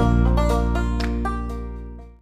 you